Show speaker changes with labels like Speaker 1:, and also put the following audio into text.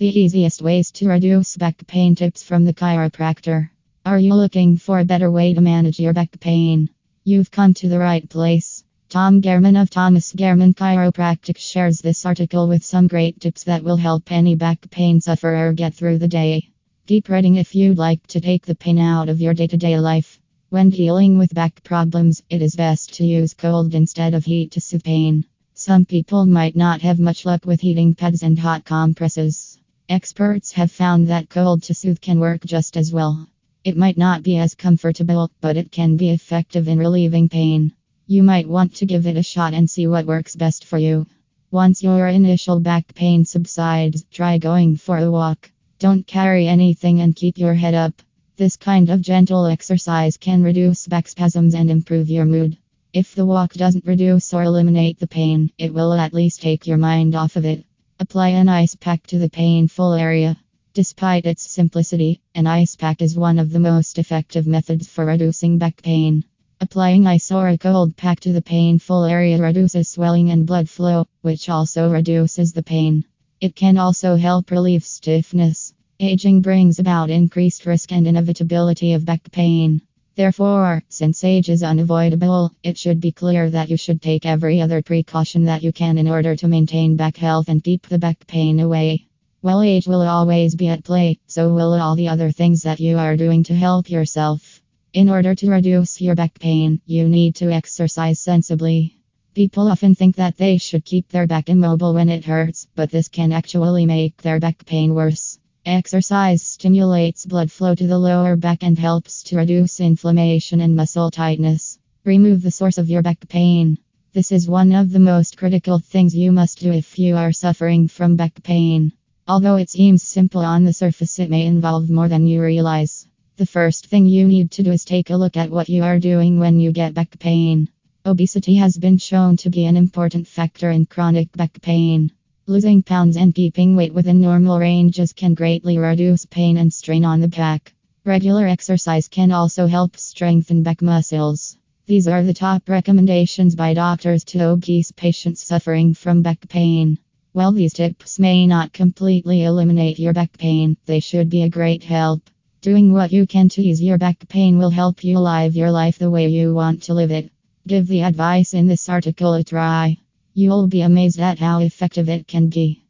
Speaker 1: The easiest ways to reduce back pain tips from the chiropractor. Are you looking for a better way to manage your back pain? You've come to the right place. Tom Gehrmann of Thomas Gehrmann Chiropractic shares this article with some great tips that will help any back pain sufferer get through the day. Keep reading if you'd like to take the pain out of your day to day life. When dealing with back problems, it is best to use cold instead of heat to soothe pain. Some people might not have much luck with heating pads and hot compresses. Experts have found that cold to soothe can work just as well. It might not be as comfortable, but it can be effective in relieving pain. You might want to give it a shot and see what works best for you. Once your initial back pain subsides, try going for a walk. Don't carry anything and keep your head up. This kind of gentle exercise can reduce back spasms and improve your mood. If the walk doesn't reduce or eliminate the pain, it will at least take your mind off of it. Apply an ice pack to the painful area. Despite its simplicity, an ice pack is one of the most effective methods for reducing back pain. Applying ice or a cold pack to the painful area reduces swelling and blood flow, which also reduces the pain. It can also help relieve stiffness. Aging brings about increased risk and inevitability of back pain. Therefore, since age is unavoidable, it should be clear that you should take every other precaution that you can in order to maintain back health and keep the back pain away. Well, age will always be at play, so will all the other things that you are doing to help yourself. In order to reduce your back pain, you need to exercise sensibly. People often think that they should keep their back immobile when it hurts, but this can actually make their back pain worse. Exercise stimulates blood flow to the lower back and helps to reduce inflammation and muscle tightness. Remove the source of your back pain. This is one of the most critical things you must do if you are suffering from back pain. Although it seems simple on the surface, it may involve more than you realize. The first thing you need to do is take a look at what you are doing when you get back pain. Obesity has been shown to be an important factor in chronic back pain. Losing pounds and keeping weight within normal ranges can greatly reduce pain and strain on the back. Regular exercise can also help strengthen back muscles. These are the top recommendations by doctors to obese patients suffering from back pain. While these tips may not completely eliminate your back pain, they should be a great help. Doing what you can to ease your back pain will help you live your life the way you want to live it. Give the advice in this article a try. You'll be amazed at how effective it can be.